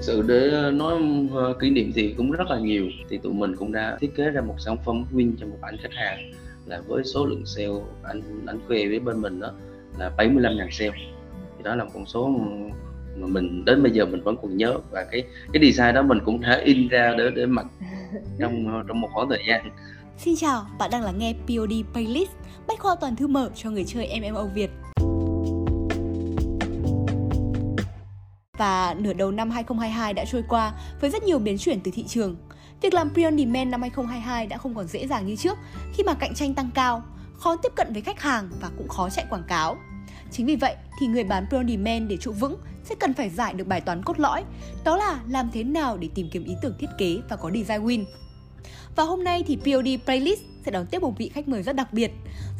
sự để ờ, nói ờ, kỷ niệm thì cũng rất là nhiều. Thì tụi mình cũng đã thiết kế ra một sản phẩm win cho một anh khách hàng là với số lượng sale anh anh khoe với bên mình đó là 75.000 sale. Thì đó là một con số mà mình đến bây giờ mình vẫn còn nhớ và cái cái design đó mình cũng đã in ra để để mặc trong ờ, trong một khoảng thời gian. Xin chào, bạn đang lắng nghe POD Playlist, bách khoa toàn thư mở cho người chơi MMO Việt. Và nửa đầu năm 2022 đã trôi qua với rất nhiều biến chuyển từ thị trường. Việc làm pre-on demand năm 2022 đã không còn dễ dàng như trước khi mà cạnh tranh tăng cao, khó tiếp cận với khách hàng và cũng khó chạy quảng cáo. Chính vì vậy thì người bán pre-on demand để trụ vững sẽ cần phải giải được bài toán cốt lõi, đó là làm thế nào để tìm kiếm ý tưởng thiết kế và có design win. Và hôm nay thì POD Playlist sẽ đón tiếp một vị khách mời rất đặc biệt.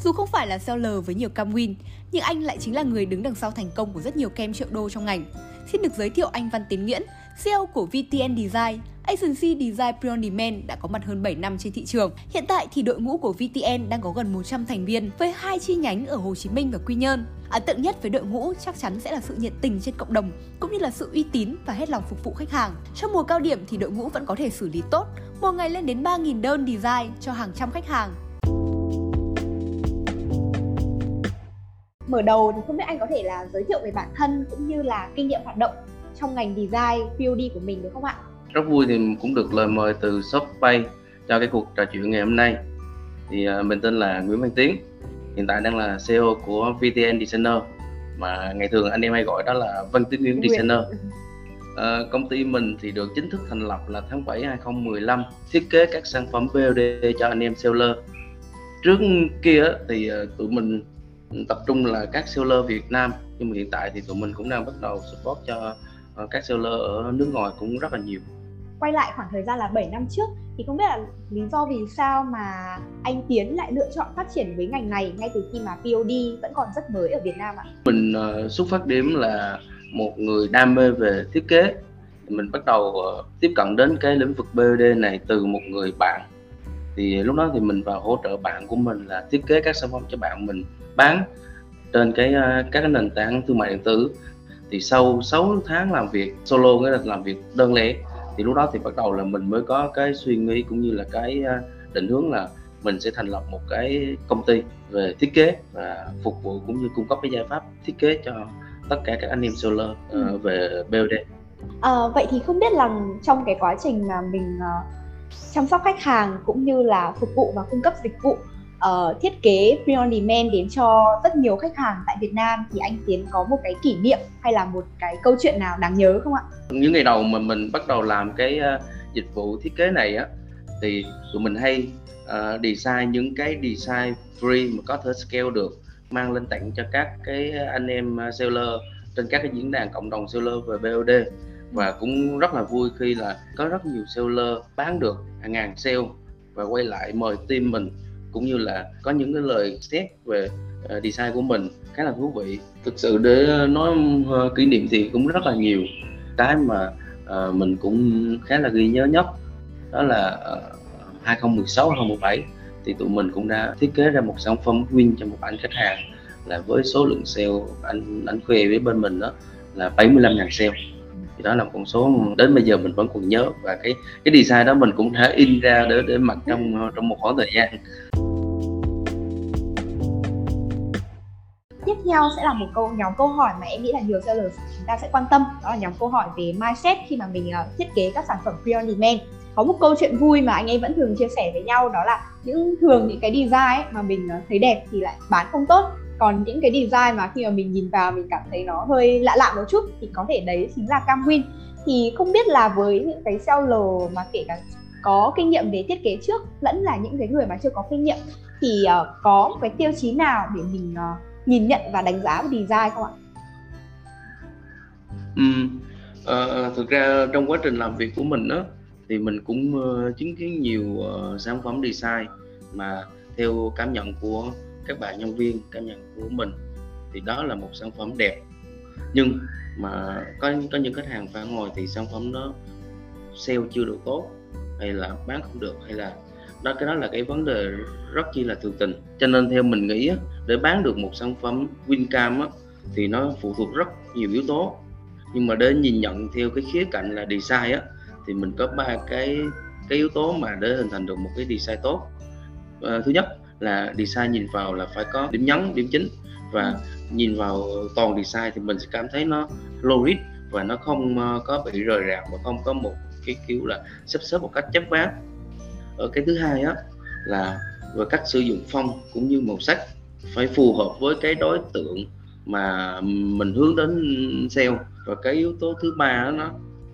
Dù không phải là seller với nhiều cam win, nhưng anh lại chính là người đứng đằng sau thành công của rất nhiều kem triệu đô trong ngành. Xin được giới thiệu anh Văn Tiến Nguyễn, CEO của VTN Design, Agency Design Pre On Demand đã có mặt hơn 7 năm trên thị trường. Hiện tại thì đội ngũ của VTN đang có gần 100 thành viên với hai chi nhánh ở Hồ Chí Minh và Quy Nhơn. Ấn tượng nhất với đội ngũ chắc chắn sẽ là sự nhiệt tình trên cộng đồng cũng như là sự uy tín và hết lòng phục vụ khách hàng. Trong mùa cao điểm thì đội ngũ vẫn có thể xử lý tốt, một ngày lên đến 3.000 đơn design cho hàng trăm khách hàng. Mở đầu thì không biết anh có thể là giới thiệu về bản thân cũng như là kinh nghiệm hoạt động trong ngành design POD của mình được không ạ? Rất vui thì cũng được lời mời từ Shoppay cho cái cuộc trò chuyện ngày hôm nay. Thì uh, mình tên là Nguyễn Văn Tiến, hiện tại đang là CEO của VTN Designer mà ngày thường anh em hay gọi đó là Văn Tiến Nguyễn Designer. À, công ty mình thì được chính thức thành lập là tháng 7 2015 thiết kế các sản phẩm BOD cho anh em seller trước kia thì ờ, tụi mình tập trung là các seller Việt Nam. Nhưng mà hiện tại thì tụi mình cũng đang bắt đầu support cho ờ, các seller ở nước ngoài cũng rất là nhiều. Quay lại khoảng thời gian là 7 năm trước thì không biết là lý do vì sao mà anh Tiến lại lựa chọn phát triển với ngành này ngay từ khi mà POD vẫn còn rất mới ở Việt Nam ạ? Mình uh, xuất phát điểm là một người đam mê về thiết kế. Mình bắt đầu uh, tiếp cận đến cái lĩnh vực BOD này từ một người bạn thì lúc đó thì mình vào hỗ trợ bạn của mình là thiết kế các sản phẩm cho bạn mình bán trên cái uh, các cái nền tảng thương mại điện tử thì sau 6 tháng làm việc solo nghĩa là làm việc đơn lẻ thì lúc đó thì bắt đầu là mình mới có cái suy nghĩ cũng như là cái uh, định hướng là mình sẽ thành lập một cái công ty về thiết kế và phục vụ cũng như cung cấp cái giải pháp thiết kế cho tất cả các anh em seller uh, về BOD. À, vậy thì không biết là trong cái quá trình mà mình chăm sóc khách hàng cũng như là phục vụ và cung cấp dịch vụ uh, thiết kế pre on demand đến cho rất nhiều khách hàng tại Việt Nam thì anh Tiến có một cái kỷ niệm hay là một cái câu chuyện nào đáng nhớ không ạ? Những ngày đầu mà mình bắt đầu làm cái uh, dịch vụ thiết kế này á thì tụi mình hay uh, design những cái design free mà có thể scale được mang lên tặng cho các cái anh em seller trên các cái diễn đàn cộng đồng seller về BOD và cũng rất là vui khi là có rất nhiều seller bán được hàng ngàn sale và quay lại mời team mình cũng như là có những cái lời xét về ờ, design của mình. Khá là thú vị. Thực sự để nói ờ, kỷ niệm thì cũng rất là nhiều. Cái mà uh, mình cũng khá là ghi nhớ nhất đó là uh, 2016 2017 thì tụi mình cũng đã thiết kế ra một sản phẩm win cho một anh khách hàng là với số lượng sale anh anh khoe với bên mình đó là 75.000 sale thì đó là một con số đến bây giờ mình vẫn còn nhớ. Và cái cái design đó mình cũng thể in ra để để mặc trong trong một khoảng thời gian. Tiếp theo sẽ là một câu nhóm câu hỏi mà em nghĩ là nhiều seller chúng ta sẽ quan tâm. Đó là nhóm câu hỏi về mindset khi mà mình uh, thiết kế các sản phẩm pre on demand. Có một câu chuyện vui mà anh em vẫn thường chia sẻ với nhau đó là những thường những cái design ấy mà mình ờ, thấy đẹp thì lại bán không tốt còn những cái design mà khi mà mình nhìn vào mình cảm thấy nó hơi lạ lạ một chút thì có thể đấy chính là cam win thì không biết là với những cái seller mà kể cả có kinh nghiệm về thiết kế trước lẫn là những cái người mà chưa có kinh nghiệm thì uh, có một cái tiêu chí nào để mình uh, nhìn nhận và đánh giá về design không ạ? Ừ, uh, thực ra trong quá trình làm việc của mình đó thì mình cũng uh, chứng kiến nhiều uh, sản phẩm design mà theo cảm nhận của các bạn nhân viên cảm nhận của mình thì đó là một sản phẩm đẹp. Nhưng mà có có những khách hàng phản hồi thì sản phẩm nó sale chưa được tốt hay là bán không được hay là đó cái đó là cái vấn đề rất chi là thường tình. Cho nên theo mình nghĩ để bán được một sản phẩm Wincam á, thì nó phụ thuộc rất nhiều yếu tố. Nhưng mà để nhìn nhận theo cái khía cạnh là design á thì mình có ba cái cái yếu tố mà để hình thành được một cái design tốt. À, thứ nhất là design nhìn vào là phải có điểm nhấn điểm chính. Và nhìn vào toàn design thì mình sẽ cảm thấy nó logic và nó không ờ, có bị rời rạc và không có một cái kiểu là sắp xếp một cách chấp vá ở cái thứ hai á là về cách sử dụng phong cũng như màu sắc phải phù hợp với cái đối tượng mà mình hướng đến sale. Và cái yếu tố thứ ba đó nó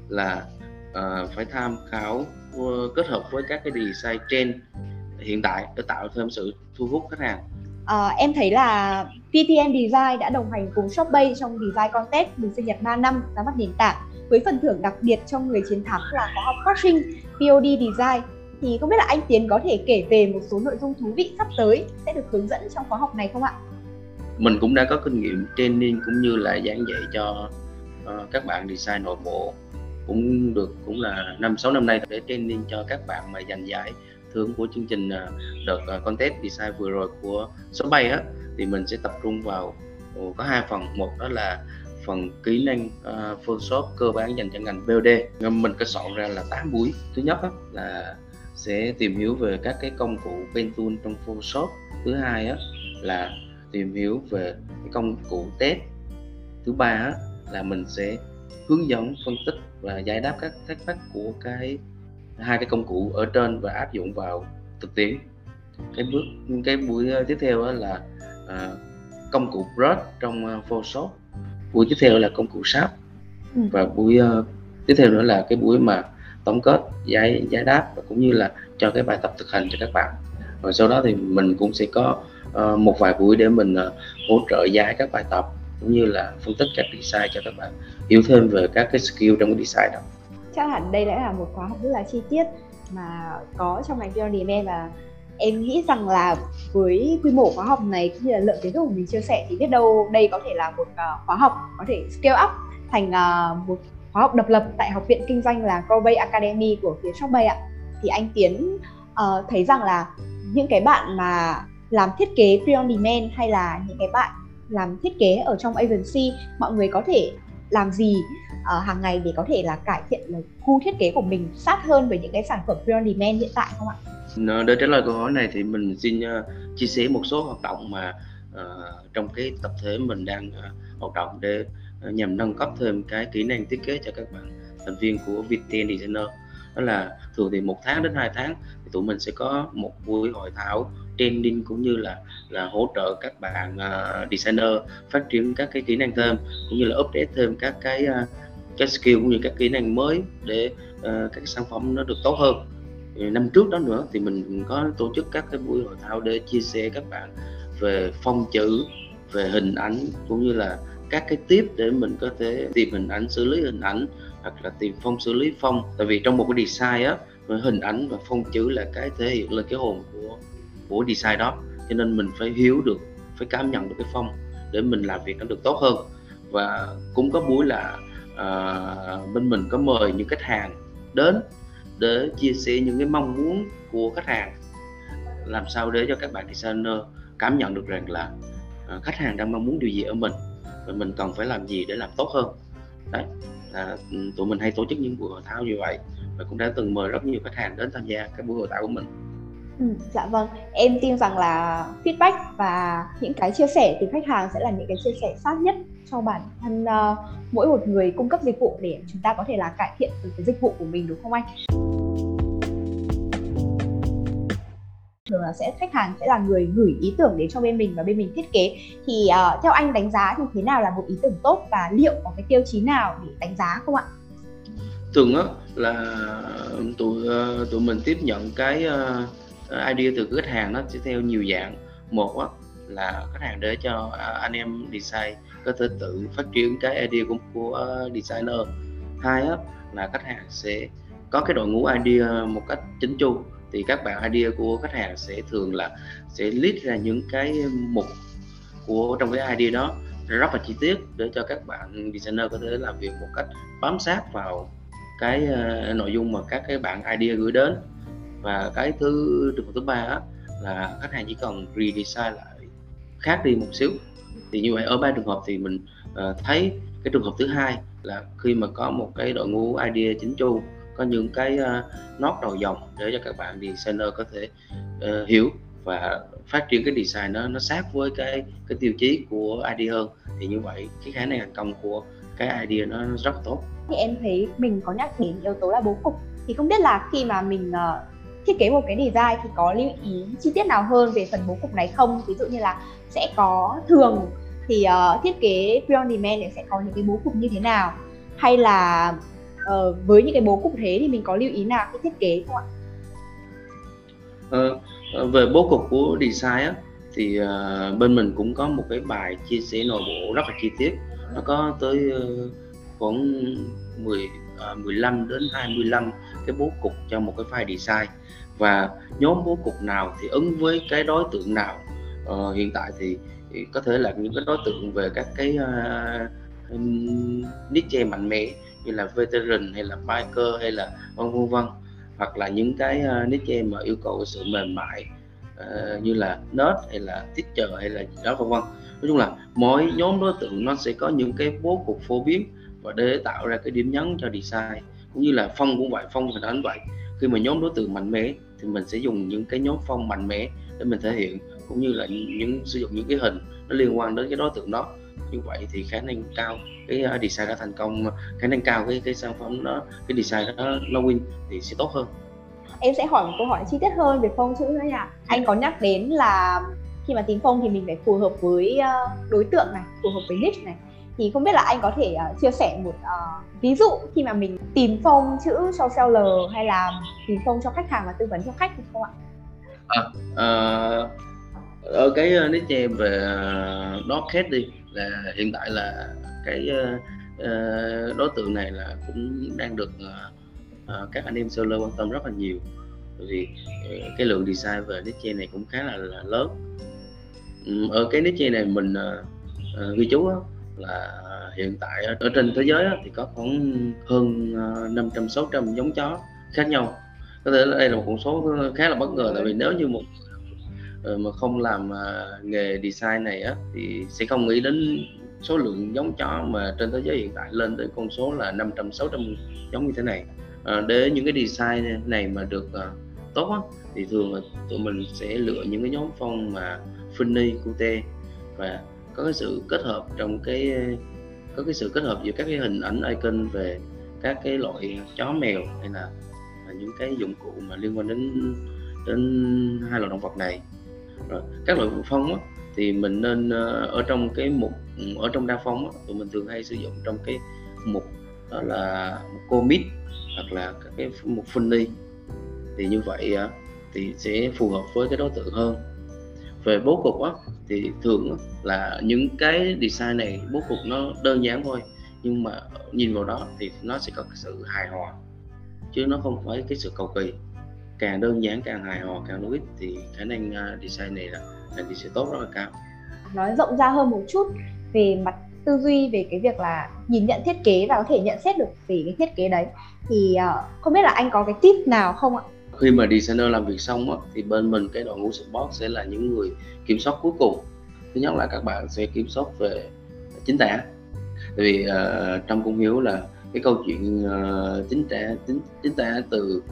là uh, phải tham khảo uh, kết hợp với các cái design trend hiện tại để tạo thêm sự thu hút khách hàng? À, em thấy là PTN Design đã đồng hành cùng Shopbay trong Design Contest mừng sinh nhật 3 năm ra mắt nền tảng với phần thưởng đặc biệt cho người chiến thắng là khóa học coaching POD Design. Thì không biết là anh Tiến có thể kể về một số nội dung thú vị sắp tới sẽ được hướng dẫn trong khóa học này không ạ? Mình cũng đã có kinh nghiệm training cũng như là giảng dạy cho uh, các bạn design nội bộ. Cũng được cũng là năm sáu năm nay để training cho các bạn mà giành giải hướng của chương trình à, đợt à, contest design vừa rồi của số bay á thì mình sẽ tập trung vào ừ, có hai phần. Một đó là phần kỹ năng uh, Photoshop cơ bản dành cho ngành BOD mình có soạn ra là 8 buổi. Thứ nhất á, là sẽ tìm hiểu về các cái công cụ pen tool trong Photoshop. Thứ hai á, là tìm hiểu về cái công cụ test. Thứ ba á, là mình sẽ hướng dẫn phân tích và giải đáp các thắc mắc của cái hai cái công cụ ở trên và áp dụng vào thực tiễn. Cái bước cái buổi ờ, tiếp theo là uh, công cụ brush trong uh, Photoshop. Buổi tiếp theo là công cụ sáp ừ. và buổi uh, tiếp theo nữa là cái buổi mà tổng kết giải giải đáp và cũng như là cho cái bài tập thực hành cho các bạn. Rồi sau đó thì mình cũng sẽ có uh, một vài buổi để mình uh, hỗ trợ giải các bài tập cũng như là phân tích các design cho các bạn hiểu thêm về các cái skill trong cái design đó chắc hẳn đây đã là một khóa học rất là chi tiết mà có trong ngành PR Demand và em nghĩ rằng là với quy mô khóa học này cũng như là lượng kiến thức của mình chia sẻ thì biết đâu đây có thể là một uh, khóa học có thể scale up thành uh, một khóa học độc lập tại học viện kinh doanh là Growbay Academy của phía Shopbay ạ. Thì anh Tiến uh, thấy rằng là những cái bạn mà làm thiết kế pre on demand hay là những cái bạn làm thiết kế ở trong agency mọi người có thể làm gì uh, hàng ngày để có thể là cải thiện là khu thiết kế của mình sát hơn với những cái sản phẩm pre demand hiện tại không ạ? Để trả lời câu hỏi này thì mình xin uh, chia sẻ một số hoạt động mà uh, trong cái tập thể mình đang uh, hoạt động để uh, nhằm nâng cấp thêm cái kỹ năng thiết kế cho các bạn thành viên của VTN Designer đó là thường thì một tháng đến hai tháng thì tụi mình sẽ có một buổi hội thảo training cũng như là là hỗ trợ các bạn uh, designer phát triển các cái kỹ năng thêm cũng như là update thêm các cái uh, cái skill cũng như các kỹ năng mới để uh, các sản phẩm nó được tốt hơn. Năm trước đó nữa thì mình có tổ chức các cái buổi hội thảo để chia sẻ các bạn về phong chữ về hình ảnh cũng như là các cái tiếp để mình có thể tìm hình ảnh xử lý hình ảnh hoặc là tìm phong xử lý phong. Tại vì trong một cái design á hình ảnh và phong chữ là cái thể hiện lên cái hồn của của design đó. Cho nên mình phải hiểu được phải cảm nhận được cái phong để mình làm việc nó được tốt hơn. Và cũng có buổi là à, bên mình có mời những khách hàng đến để chia sẻ những cái mong muốn của khách hàng. Làm sao để cho các bạn designer cảm nhận được rằng là à, khách hàng đang mong muốn điều gì ở mình và mình cần phải làm gì để làm tốt hơn. Đấy là ừ, tụi mình hay tổ chức những buổi hội thảo như vậy và cũng đã từng mời rất nhiều khách hàng đến tham gia các buổi hội thảo của mình. Ừ, dạ vâng, em tin rằng là feedback và những cái chia sẻ từ khách hàng sẽ là những cái chia sẻ sát nhất cho bản thân uh, mỗi một người cung cấp dịch vụ để chúng ta có thể là cải thiện được cái dịch vụ của mình đúng không anh? thường là sẽ khách hàng sẽ là người gửi ý tưởng đến cho bên mình và bên mình thiết kế thì uh, theo anh đánh giá thì thế nào là một ý tưởng tốt và liệu có cái tiêu chí nào để đánh giá không ạ? Thường á là tụi ờ, tụi mình tiếp nhận cái uh, idea từ khách hàng nó sẽ theo nhiều dạng. Một á, là khách hàng để cho à, anh em design có thể tự phát triển cái idea của, của designer. Hai á, là khách hàng sẽ có cái đội ngũ idea một cách chính chu thì các bạn idea của khách hàng sẽ thường là sẽ list ra những cái mục của trong cái idea đó. Rất là chi tiết để cho các bạn designer có thể làm việc một cách bám sát vào cái uh, nội dung mà các cái bạn idea gửi đến và cái thứ trường hợp thứ ba á, là khách hàng chỉ cần redesign lại khác đi một xíu. Thì như vậy ở ba trường hợp thì mình uh, thấy cái trường hợp thứ hai là khi mà có một cái đội ngũ idea chính chu có những cái uh, nốt đầu dòng để cho các bạn designer có thể uh, hiểu và phát triển cái design nó nó sát với cái cái tiêu chí của idea hơn thì như vậy cái khả năng thành công của cái idea nó rất là tốt. Thì em thấy mình có nhắc đến yếu tố là bố cục. Thì không biết là khi mà mình uh, thiết kế một cái design thì có lưu ý chi tiết nào hơn về phần bố cục này không? Ví dụ như là sẽ có thường thì uh, thiết kế pre on demand sẽ có những cái bố cục như thế nào? Hay là uh, với những cái bố cục thế thì mình có lưu ý nào khi thiết kế không ạ? Uh, về bố cục của design á, thì uh, bên mình cũng có một cái bài chia sẻ nội bộ rất là chi tiết. Nó có tới uh, khoảng 10 uh, 15 đến 25 cái bố cục cho một cái file design. Và nhóm bố cục nào thì ứng với cái đối tượng nào. Ờ, hiện tại thì, thì có thể là những cái đối tượng về các cái ờ, uh, niche mạnh mẽ như là veteran hay là biker hay là vân vân vân hoặc là những cái ờ, uh, niche mà yêu cầu sự mềm mại uh, như là nerd hay là teacher hay là gì đó vân vân. Nói chung là mỗi nhóm đối tượng nó sẽ có những cái bố cục phổ biến và để tạo ra cái điểm nhấn cho design cũng như là phong cũng vậy, phong hình ảnh vậy. Khi mà nhóm đối tượng mạnh mẽ thì mình sẽ dùng những cái nhóm phong mạnh mẽ để mình thể hiện, cũng như là những, sử dụng những cái hình nó liên quan đến cái đối tượng đó. Như vậy thì khả năng cao cái à, design đã thành công, khả năng cao cái cái sản phẩm đó cái design đó nó win thì sẽ tốt hơn. Em sẽ hỏi một câu hỏi chi tiết hơn về phong chữ nữa nha. Anh có nhắc đến là khi mà tính phong thì mình phải phù hợp với à, đối tượng này, phù hợp với niche này thì không biết là anh có thể uh, chia sẻ một uh, ví dụ khi mà mình tìm phong chữ cho seller hay là tìm phong cho khách hàng và tư vấn cho khách không ạ? À, uh, ở cái niche về dog đi là hiện tại là cái uh, đối tượng này là cũng đang được uh, các anh em seller quan tâm rất là nhiều vì cái lượng design về niche này cũng khá là, là lớn ở cái niche này mình uh, uh, ghi chú là hiện tại ở trên thế giới thì có khoảng hơn à, 500 600 giống chó khác nhau. Có thể đây là một con số khá là bất ngờ tại vì nếu như một ờ, mà không làm à, nghề design này á thì sẽ không nghĩ đến số lượng giống chó mà trên thế giới hiện tại lên tới con số là 500 600 giống như thế này. À, để những cái design này mà được à, tốt á, thì thường là tụi mình sẽ lựa những cái nhóm phong mà funny cute và có cái sự kết hợp trong cái có cái sự kết hợp giữa các cái hình ảnh icon về các cái loại chó mèo hay là, là những cái dụng cụ mà liên quan đến đến hai loại động vật này. Rồi các loại phong á, thì mình nên ờ, ở trong cái mục ừ, ở trong đa phong á, tụi mình thường hay sử dụng trong cái mục đó là một comic hoặc là các cái mục funny. Thì như vậy á, thì sẽ phù hợp với cái đối tượng hơn. Về bố cục á, thì thường là những cái design này bố cục nó đơn giản thôi nhưng mà nhìn vào đó thì nó sẽ có sự hài hòa chứ nó không phải cái sự cầu kỳ. Càng đơn giản càng hài hòa càng logic thì khả năng à, design này là là thì sẽ tốt rất là cao. Nói rộng ra hơn một chút về mặt tư duy về cái việc là nhìn nhận thiết kế và có thể nhận xét được về cái thiết kế đấy. Thì uh, không biết là anh có cái tip nào không ạ? Khi mà designer làm việc xong á, thì bên mình cái đội ngũ support sẽ là những người kiểm soát cuối cùng. Thứ nhất là các bạn sẽ kiểm soát về chính tả tại vì ờ, uh, trong cung hiếu là cái câu chuyện uh, chính tả chính chính tả từ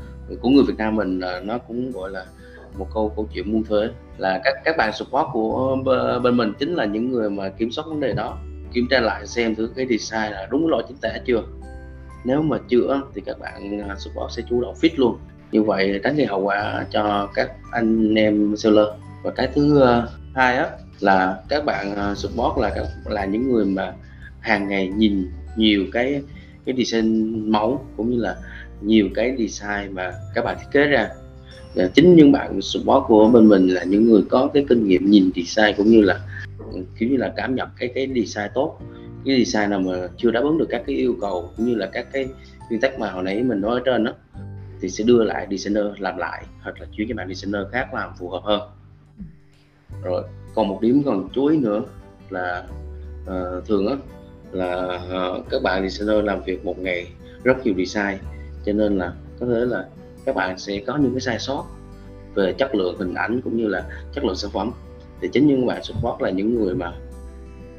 của người Việt Nam mình là nó cũng gọi là một câu câu chuyện muôn thuế là các các bạn support của bên mình chính là những người mà kiểm soát vấn đề đó. Kiểm tra lại xem thử cái design là đúng lỗi chính tả chưa. Nếu mà chưa thì các bạn ờ, support sẽ chủ động fix luôn như vậy tránh gây hậu quả cho các anh em seller. Và cái thứ ờ, hai á, là các bạn ờ, support là các, là những người mà hàng ngày nhìn nhiều cái cái design mẫu cũng như là nhiều cái design mà các bạn thiết kế ra. Và chính những bạn support của bên mình là những người có cái kinh nghiệm nhìn design cũng như là ừ, kiểu như là cảm nhận cái cái design tốt. Cái design nào mà chưa đáp ứng được các cái yêu cầu cũng như là các cái nguyên tắc mà hồi nãy mình nói ở trên đó thì sẽ đưa lại designer làm lại hoặc là chuyển cho bạn designer khác làm phù hợp hơn. Rồi còn một điểm còn chú ý nữa là uh, thường á là uh, các bạn designer làm việc một ngày rất nhiều design cho nên là có thể là các bạn sẽ có những cái sai sót về chất lượng hình ảnh cũng như là chất lượng sản phẩm. Thì chính những bạn support là những người mà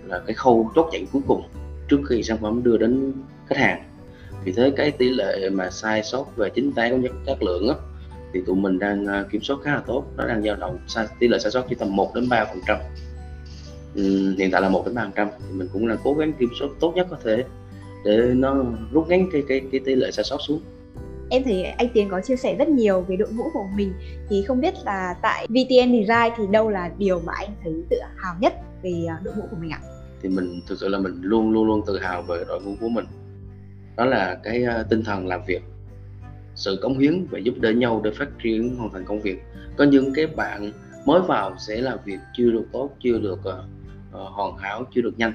là cái khâu chốt chặn cuối cùng trước khi sản phẩm đưa đến khách hàng vì thế cái tỷ lệ mà sai sót về chính tái cũng như chất lượng á thì tụi mình đang à, kiểm soát khá là tốt. Nó đang dao động tỷ lệ sai sót chỉ tầm 1 đến 3 phần trăm. Hiện tại là 1 đến 3 phần trăm. Thì mình cũng là cố gắng kiểm soát tốt nhất có thể để nó rút ngắn cái cái cái tỷ lệ sai sót xuống. Em thấy anh Tiến có chia sẻ rất nhiều về đội ngũ của mình. Thì không biết là tại VTN Design thì đâu là điều mà anh thấy tự hào nhất về à, đội ngũ của mình ạ? Thì mình thực sự là mình luôn luôn luôn tự hào về đội ngũ của mình. Đó là cái ờ, tinh thần làm việc, sự cống hiến và giúp đỡ nhau để phát triển hoàn thành công việc. Có những cái bạn mới vào sẽ làm việc chưa được tốt, chưa được uh, hoàn hảo, chưa được nhanh.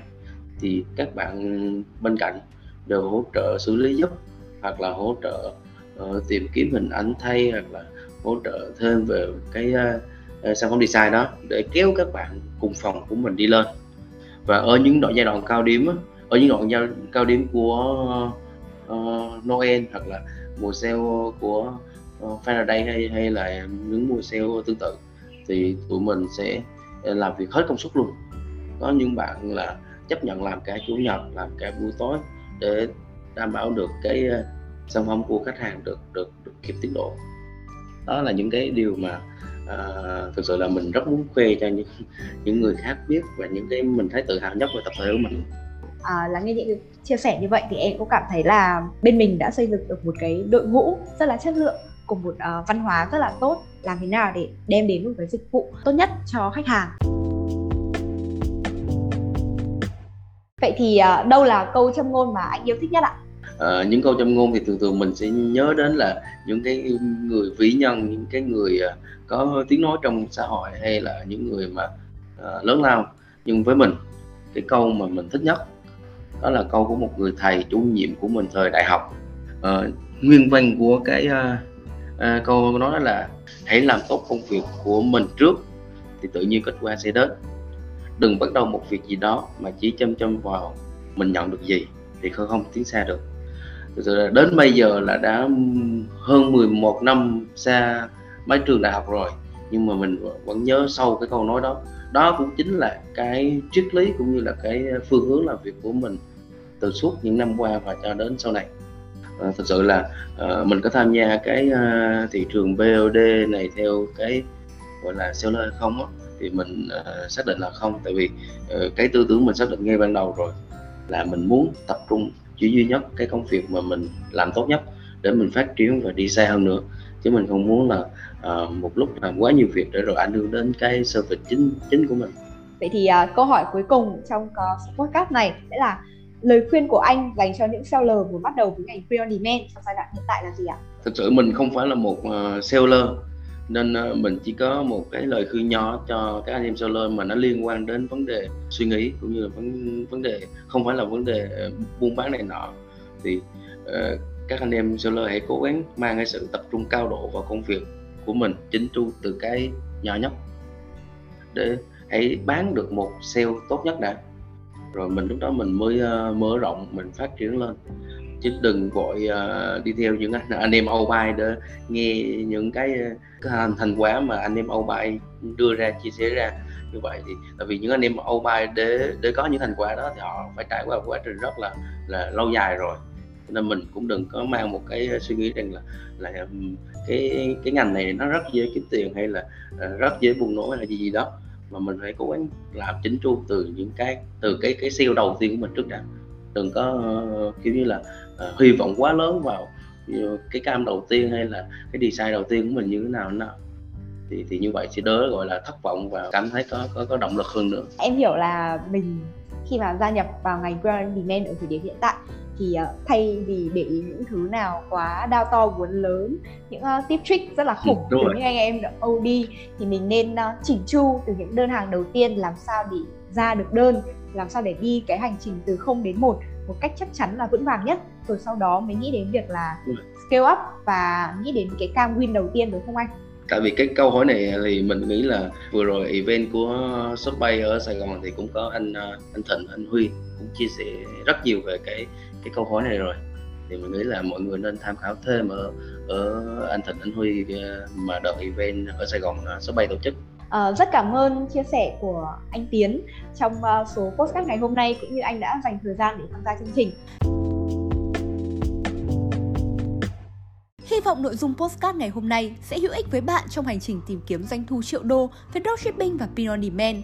Thì các bạn bên cạnh đều hỗ trợ xử lý giúp hoặc là hỗ trợ uh, tìm kiếm hình ảnh thay hoặc là hỗ trợ thêm về cái uh, sản phẩm design đó để kéo các bạn cùng phòng của mình đi lên. Và ở những đoạn giai đoạn cao điểm ở những đoạn giao, cao điểm của uh, Ờ, Noel hoặc là mùa sale của uh, Faraday hay hay là những mùa sale tương tự thì tụi mình sẽ ờ, làm việc hết công suất luôn. Có những bạn là chấp nhận làm cả chủ nhật làm cả buổi tối để đảm bảo được cái sản phẩm của khách hàng được được được kịp tiến độ. Đó là những cái điều mà à, thực sự là mình rất muốn khoe cho những những người khác biết và những cái mình thấy tự hào nhất về tập thể của mình. À, là nghe những chia sẻ như vậy thì em cũng cảm thấy là bên mình đã xây dựng được một cái đội ngũ rất là chất lượng cùng một uh, văn hóa rất là tốt. Làm thế nào để đem đến một cái dịch vụ tốt nhất cho khách hàng? Vậy thì uh, đâu là câu châm ngôn mà anh yêu thích nhất ạ? À, những câu châm ngôn thì thường thường mình sẽ nhớ đến là những cái người vĩ nhân những cái người uh, có tiếng nói trong xã hội hay là những người mà uh, lớn lao. Nhưng với mình cái câu mà mình thích nhất đó là câu của một người thầy chủ nhiệm của mình thời đại học. Uh, nguyên văn của cái uh, uh, câu nói là hãy làm tốt công việc của mình trước thì tự nhiên kết quả sẽ đến. Đừng bắt đầu một việc gì đó mà chỉ chăm chăm vào mình nhận được gì thì không không tiến xa được. Thực sự là đến bây giờ là đã hơn 11 năm xa mấy trường đại học rồi nhưng mà mình vẫn nhớ sâu cái câu nói đó. Đó cũng chính là cái triết lý cũng như là cái phương hướng làm việc của mình từ suốt những năm qua và cho đến sau này. Ờ, à, thực sự là à, mình có tham gia cái à, thị trường BOD này theo cái gọi là seller hay không á thì mình à, xác định là không. Tại vì à, cái tư tưởng mình xác định ngay ban đầu rồi là mình muốn tập trung chỉ duy nhất cái công việc mà mình làm tốt nhất để mình phát triển và đi xa hơn nữa. Chứ mình không muốn là uh, một lúc làm quá nhiều việc để rồi ảnh hưởng đến cái service chính chính của mình. Vậy thì uh, câu hỏi cuối cùng trong uh, podcast này sẽ là lời khuyên của anh dành cho những seller muốn bắt đầu với ngành pre on demand trong giai đoạn hiện tại là gì ạ? Thực sự mình không phải là một uh, seller nên uh, mình chỉ có một cái lời khuyên nhỏ cho các anh em seller mà nó liên quan đến vấn đề suy nghĩ cũng như là vấn vấn đề không phải là vấn đề ờ, buôn bán này nọ thì uh, các anh em seller hãy cố gắng mang cái sự tập trung cao độ vào công việc của mình chính chu từ cái nhỏ nhất để hãy bán được một sale tốt nhất đã rồi mình lúc đó mình mới uh, mở rộng mình phát triển lên. Chứ đừng vội uh, đi theo những anh, anh em Âu Bay để nghe những cái, ờ, cái thành quả mà anh em Âu Bay đưa ra chia sẻ ra. Như vậy thì tại vì những anh em Âu Bay để để có những thành quả đó thì họ phải trải qua một quá trình rất là là lâu dài rồi. Nên mình cũng đừng có mang một cái suy nghĩ rằng là là cái cái ngành này nó rất dễ kiếm tiền hay là rất dễ bùng nổ hay là gì gì đó mà mình phải cố gắng làm chính chu từ những cái từ cái cái siêu đầu tiên của mình trước đã. Đừng có uh, kiểu như là uh, hy vọng quá lớn vào uh, cái cam đầu tiên hay là cái design đầu tiên của mình như thế nào nào thì thì như vậy sẽ đỡ gọi là thất vọng và cảm thấy có có có động lực hơn nữa. Em hiểu là mình khi mà gia nhập vào ngành brand demand ở thời điểm hiện tại thì uh, thay vì để ý những thứ nào quá đao to vốn lớn những uh, tip trick rất là khủng ừ, những anh em OD thì mình nên uh, chỉnh chu từ những đơn hàng đầu tiên làm sao để ra được đơn làm sao để đi cái hành trình từ 0 đến 1 một cách chắc chắn là vững vàng nhất. Rồi sau đó mới nghĩ đến việc là scale up và nghĩ đến cái cam win đầu tiên đúng không anh? tại vì cái câu hỏi này thì mình nghĩ là vừa rồi event của Shopbay ở Sài Gòn thì cũng có anh anh Thịnh anh Huy cũng chia sẻ rất nhiều về cái cái câu hỏi này rồi thì mình nghĩ là mọi người nên tham khảo thêm ở ở anh Thịnh anh Huy mà đợt event ở Sài Gòn số bay tổ chức Uh, rất cảm ơn chia sẻ của anh Tiến trong uh, số postcard ngày hôm nay cũng như anh đã dành thời gian để tham gia chương trình. Hy vọng nội dung postcard ngày hôm nay sẽ hữu ích với bạn trong hành trình tìm kiếm doanh thu triệu đô với dropshipping và Pin on Demand.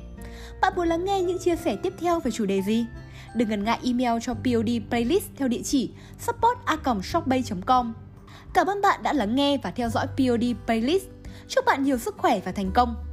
Bạn muốn lắng nghe những chia sẻ tiếp theo về chủ đề gì? Đừng ngần ngại email cho POD Playlist theo địa chỉ support.shopbay.com Cảm ơn bạn đã lắng nghe và theo dõi POD Playlist. Chúc bạn nhiều sức khỏe và thành công!